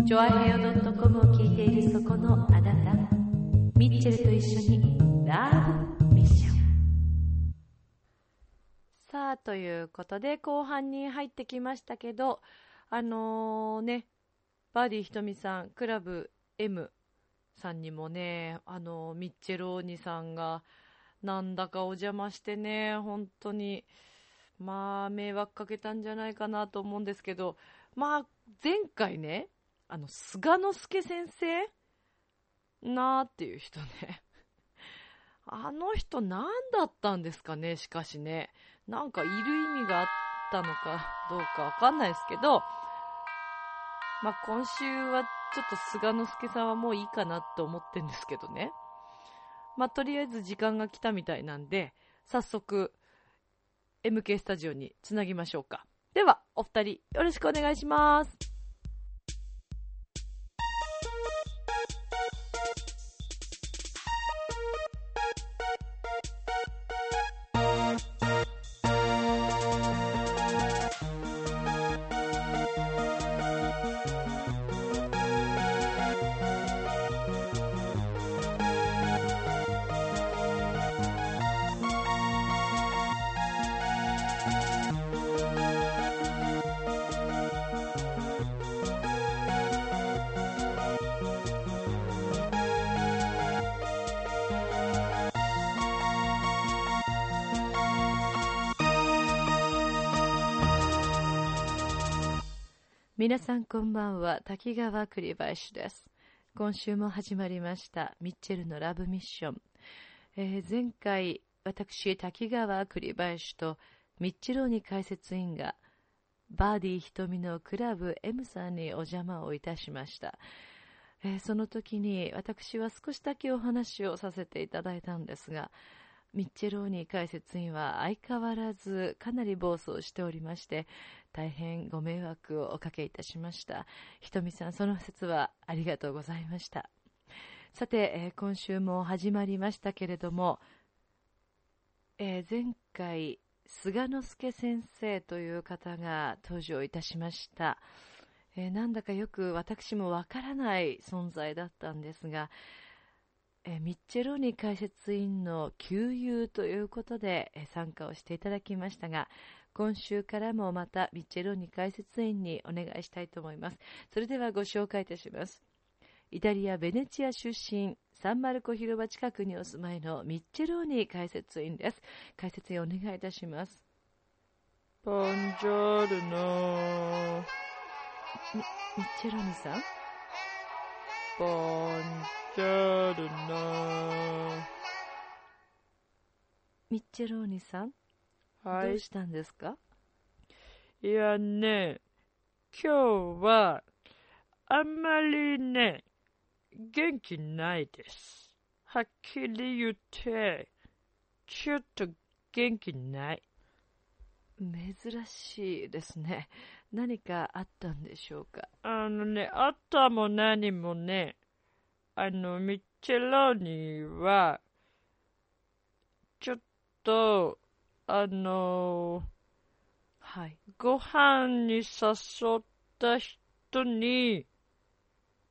ジョアヘオ .com を聞いているそこのあなた、ミッチェルと一緒に、ラブミッション。さあ、ということで、後半に入ってきましたけど、あのー、ね、バーディーひとみさん、クラブ M さんにもね、あの、ミッチェルお兄さんが、なんだかお邪魔してね、本当に、まあ、迷惑かけたんじゃないかなと思うんですけど、まあ、前回ね、あの、菅之助先生なーっていう人ね。あの人何だったんですかね、しかしね。なんかいる意味があったのかどうかわかんないですけど、まあ、今週はちょっと菅之助さんはもういいかなって思ってんですけどね。まあ、とりあえず時間が来たみたいなんで、早速、MK スタジオにつなぎましょうか。では、お二人、よろしくお願いします。こんばんは、滝川栗林です。今週も始まりました。ミッチェルのラブミッション、えー、前回私滝川栗林とミッチェローニ解説員がバーディー瞳のクラブ M さんにお邪魔をいたしました、えー、その時に私は少しだけお話をさせていただいたんですがミッチェローニ解説員は相変わらずかなり暴走しておりまして大変ご迷惑をおかけいたしました。ひとみさんその説はありがとうございました。さて、えー、今週も始まりましたけれども、えー、前回菅之助先生という方が登場いたしました、えー、なんだかよく私もわからない存在だったんですがえミッチェローニ解説員の給油ということで、え参加をしていただきましたが、今週からもまたミッチェローニ解説員にお願いしたいと思います。それではご紹介いたします。イタリア・ベネチア出身、サンマルコ広場近くにお住まいのミッチェローニ解説員です。解説員お願いいたします。ボンジョールノミミッチェローニさん？ボンジャルなミッチェローニさん、はい、どうしたんですか？いやね、今日は、あんまりね、元気ないです。はっきり言って、ちょっと元気ない。珍しいですね。何かあったんでしょうか？あのね、あったも何もね、あの、ミッチェローニは、ちょっと、あのはい。ご飯に誘った人に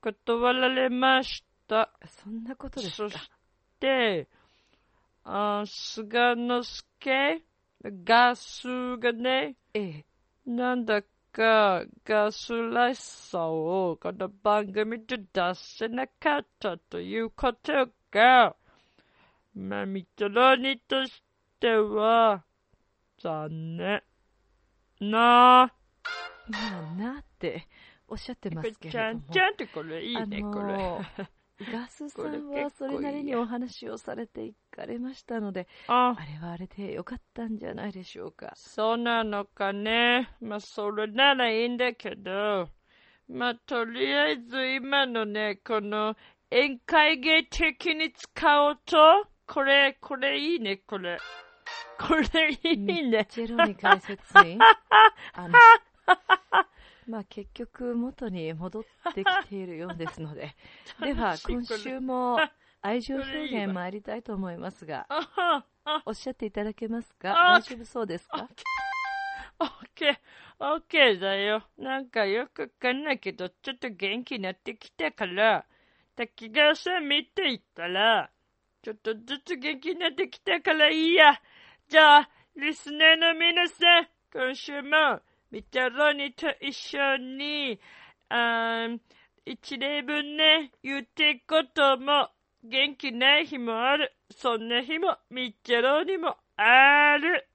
断られました。そんなことですか？そして、あ菅之助？ガスがね、ええ、なんだかガスらしさをこの番組で出せなかったということが、まあ、ミトロニとしては、残念。なあ。まあ、なっておっしゃってますけれども。ちゃんちゃんってこれいいね、これ。ガスさんはそれなりにお話をされていかれましたので、ああれはあれでよかったんじゃないでしょうか。そうなのかね。まあ、それならいいんだけど、まあ、とりあえず今のね、この宴会芸的に使おうと、これ、これいいね、これ。これいいね。ジェロに解説員あのまあ結局元に戻ってきているようですので、では今週も愛情表現参りたいと思いますが、おっしゃっていただけますか？大丈夫そうですか？オッケー、オッケーだよ。なんかよくわかんないけど、ちょっと元気になってきたから、滝川さん見ていったら、ちょっとずつ元気になってきたからいいや。じゃあ、リスナーの皆さん、今週もミタロニと一緒に、あ一例分ね、言っていくことも、元気ない日もある。そんな日も、ミッチャロにもある。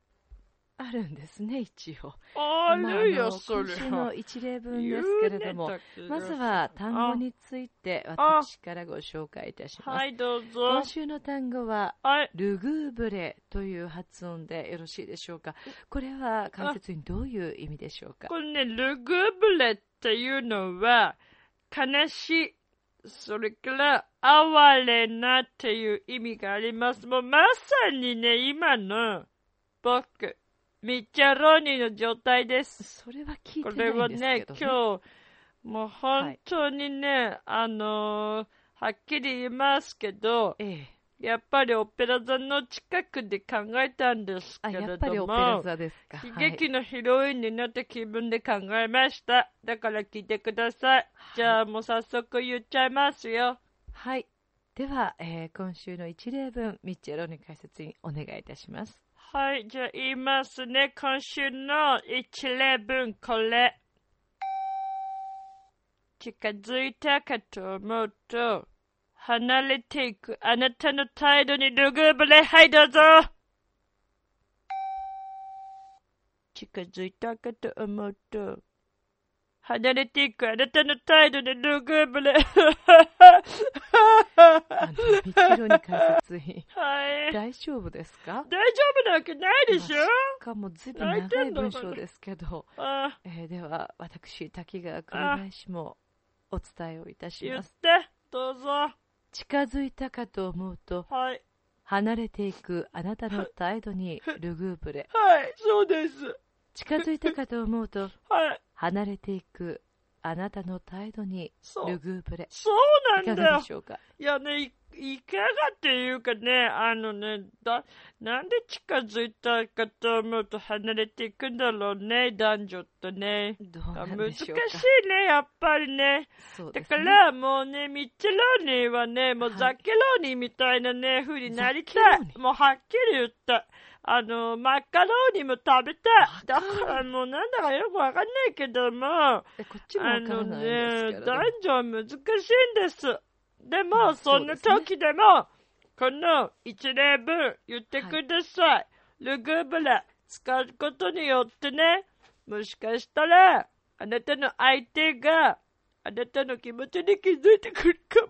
あるんですね、一応。あるよ、まあ、それ今週の一例文ですけれども、まずは単語について私からご紹介いたします。はい、どうぞ。今週の単語は、はい、ルグーブレという発音でよろしいでしょうか。これは簡潔にどういう意味でしょうか？これね、ルグーブレっていうのは、悲しい。それから、哀れなっていう意味があります。もうまさにね、今の僕、ミッチャローニの状態です。それは聞いてないんですけど、ね、これはね、今日、もう本当にね、はい、あのー、はっきり言いますけど、ええ、やっぱりオペラ座の近くで考えたんですけれども、悲劇のヒロインになった気分で考えました。だから聞いてください。じゃあもう早速言っちゃいますよ。はい。では、えー、今週の一例文、ミッチェロニ解説員お願いいたします。はい、じゃあ言いますね。今週の一例文、これ。近づいたかと思うと、離れていくあなたの態度にルグーブレ、はいどうぞ近づいたかと思うと、離れていくあなたの態度でルグブレ。あの、ミッチェロニ解説員、はい。大丈夫ですか？大丈夫なわけないでしょ？しかもずいぶん長い文章ですけど、あえーでは、私、滝川栗林もお伝えをいたします。言って、どうぞ。近づいたかと思うと、はい。離れていくあなたの態度にルグーブレ。はい、そうです。近づいたかと思うと、はい、離れていくあなたの態度に。ルグーブレ。そうなんだよがで。しょうか？いやね、いいかがっていうかね、あのね、だ、なんで近づいたかと思うと離れていくんだろうね、男女とね。どうなん難しいでしょうか？ね、やっぱりね。だそうですね。から、もうね、ミッチェローニーはね、もうはいザッケローニーみたいなね、風になりたい。もうはっきり言った。あの、マカローニも食べたい。だからもうなんだかよくわかんないけども、えこっちもいんですね、けれど男女は難しいんです。でまも、あそんな時でも、この一例文言ってください。ルグーブラ使うことによってね、もしかしたら、あなたの相手が、あなたの気持ちに気づいてくるか、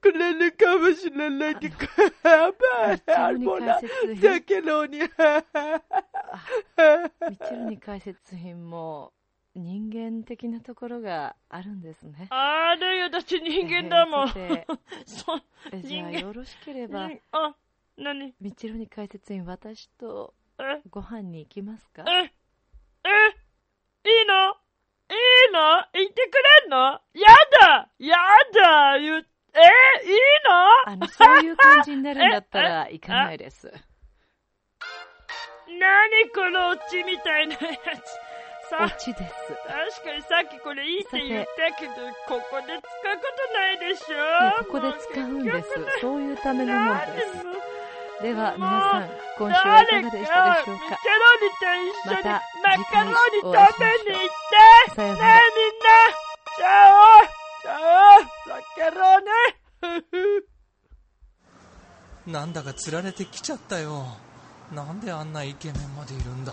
くれるかもしれないってか、やばい、あミッチェロニもうなだけどに、ミッチェルニ解説員も人間的なところがあるんですね。あるよ、だって人間だもん。えーじゃあよろしければ、人あ、なにミッチェルニ解説員、私とえ？ご飯に行きますか？え、え、いいの？いいの？言ってくれんの？やだやだ言っえ、いいあの、そういう感じになるんだったら行かないです。の何このオチみたいなやつ。さ、オチです。確かにさっきこれいいって言ったけど、ここで使うことないでしょ？ここで使うんです。そういうためのものです。では、皆さん、今週はいかがでしたでしょうか？ミッチェロニと一緒にマカロニ食べに行ってさよならねえみんなチャオチャオマカロニなんだか釣られてきちゃったよ。なんであんなイケメンまでいるんだ？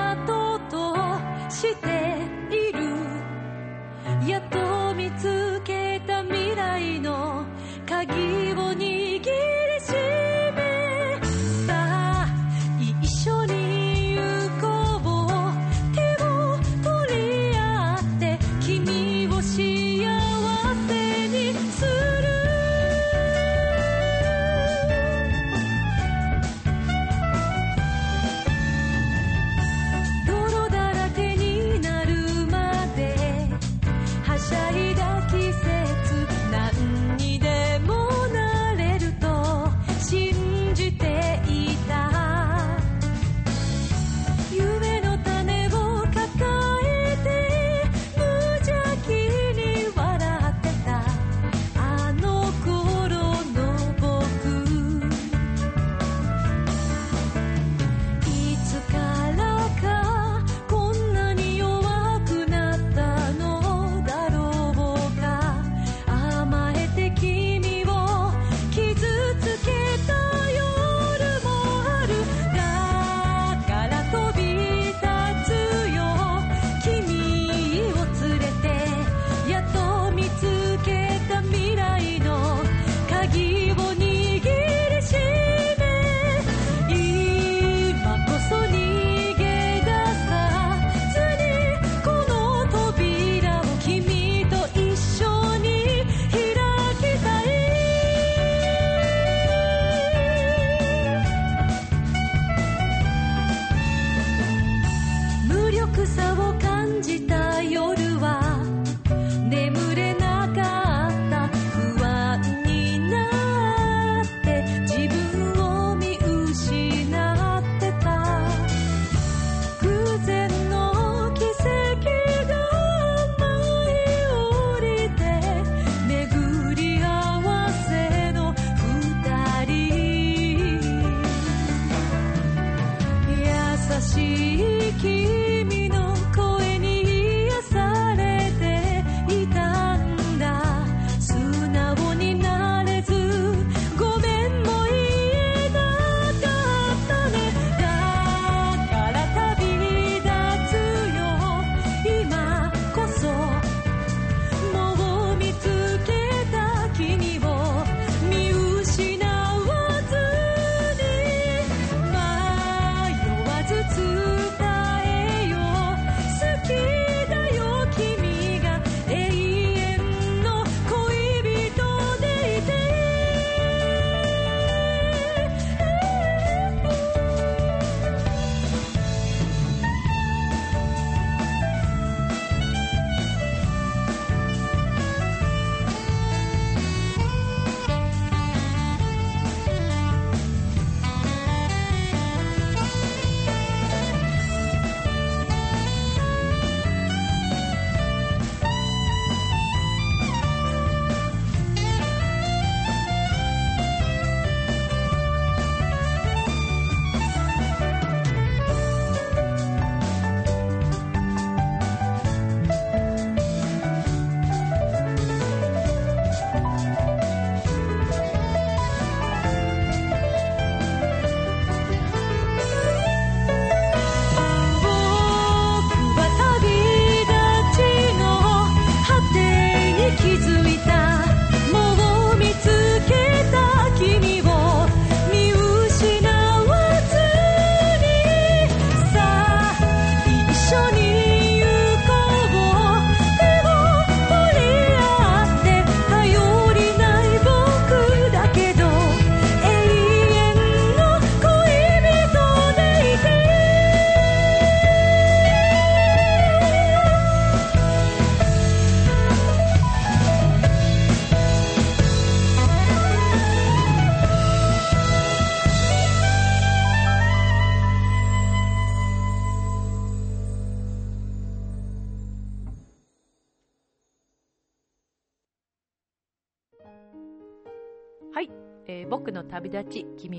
して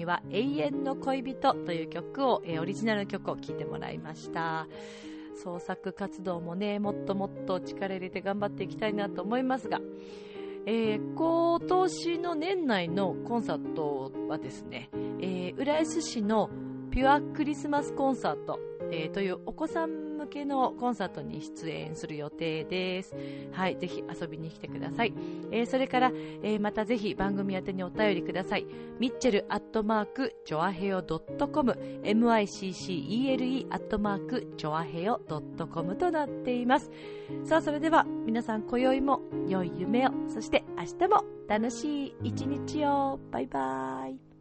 立ち、君は永遠の恋人という曲を、えーオリジナルの曲を聴いてもらいました。創作活動もね、もっともっと力入れて頑張っていきたいなと思いますが、えー今年の年内のコンサートはですね、えー浦安市のピュアクリスマスコンサート、えーというお子さん向けのコンサートに出演する予定です。はい、ぜひ遊びに来てください。えーそれから、えーまたぜひ番組宛てにお便りください。ミッチェルアットマーク、ジョアヘヨ .com、miccele アットマーク、ジョアヘヨ .com となっています。さあ、それでは皆さん今宵も良い夢を、そして明日も楽しい一日を。バイバイ。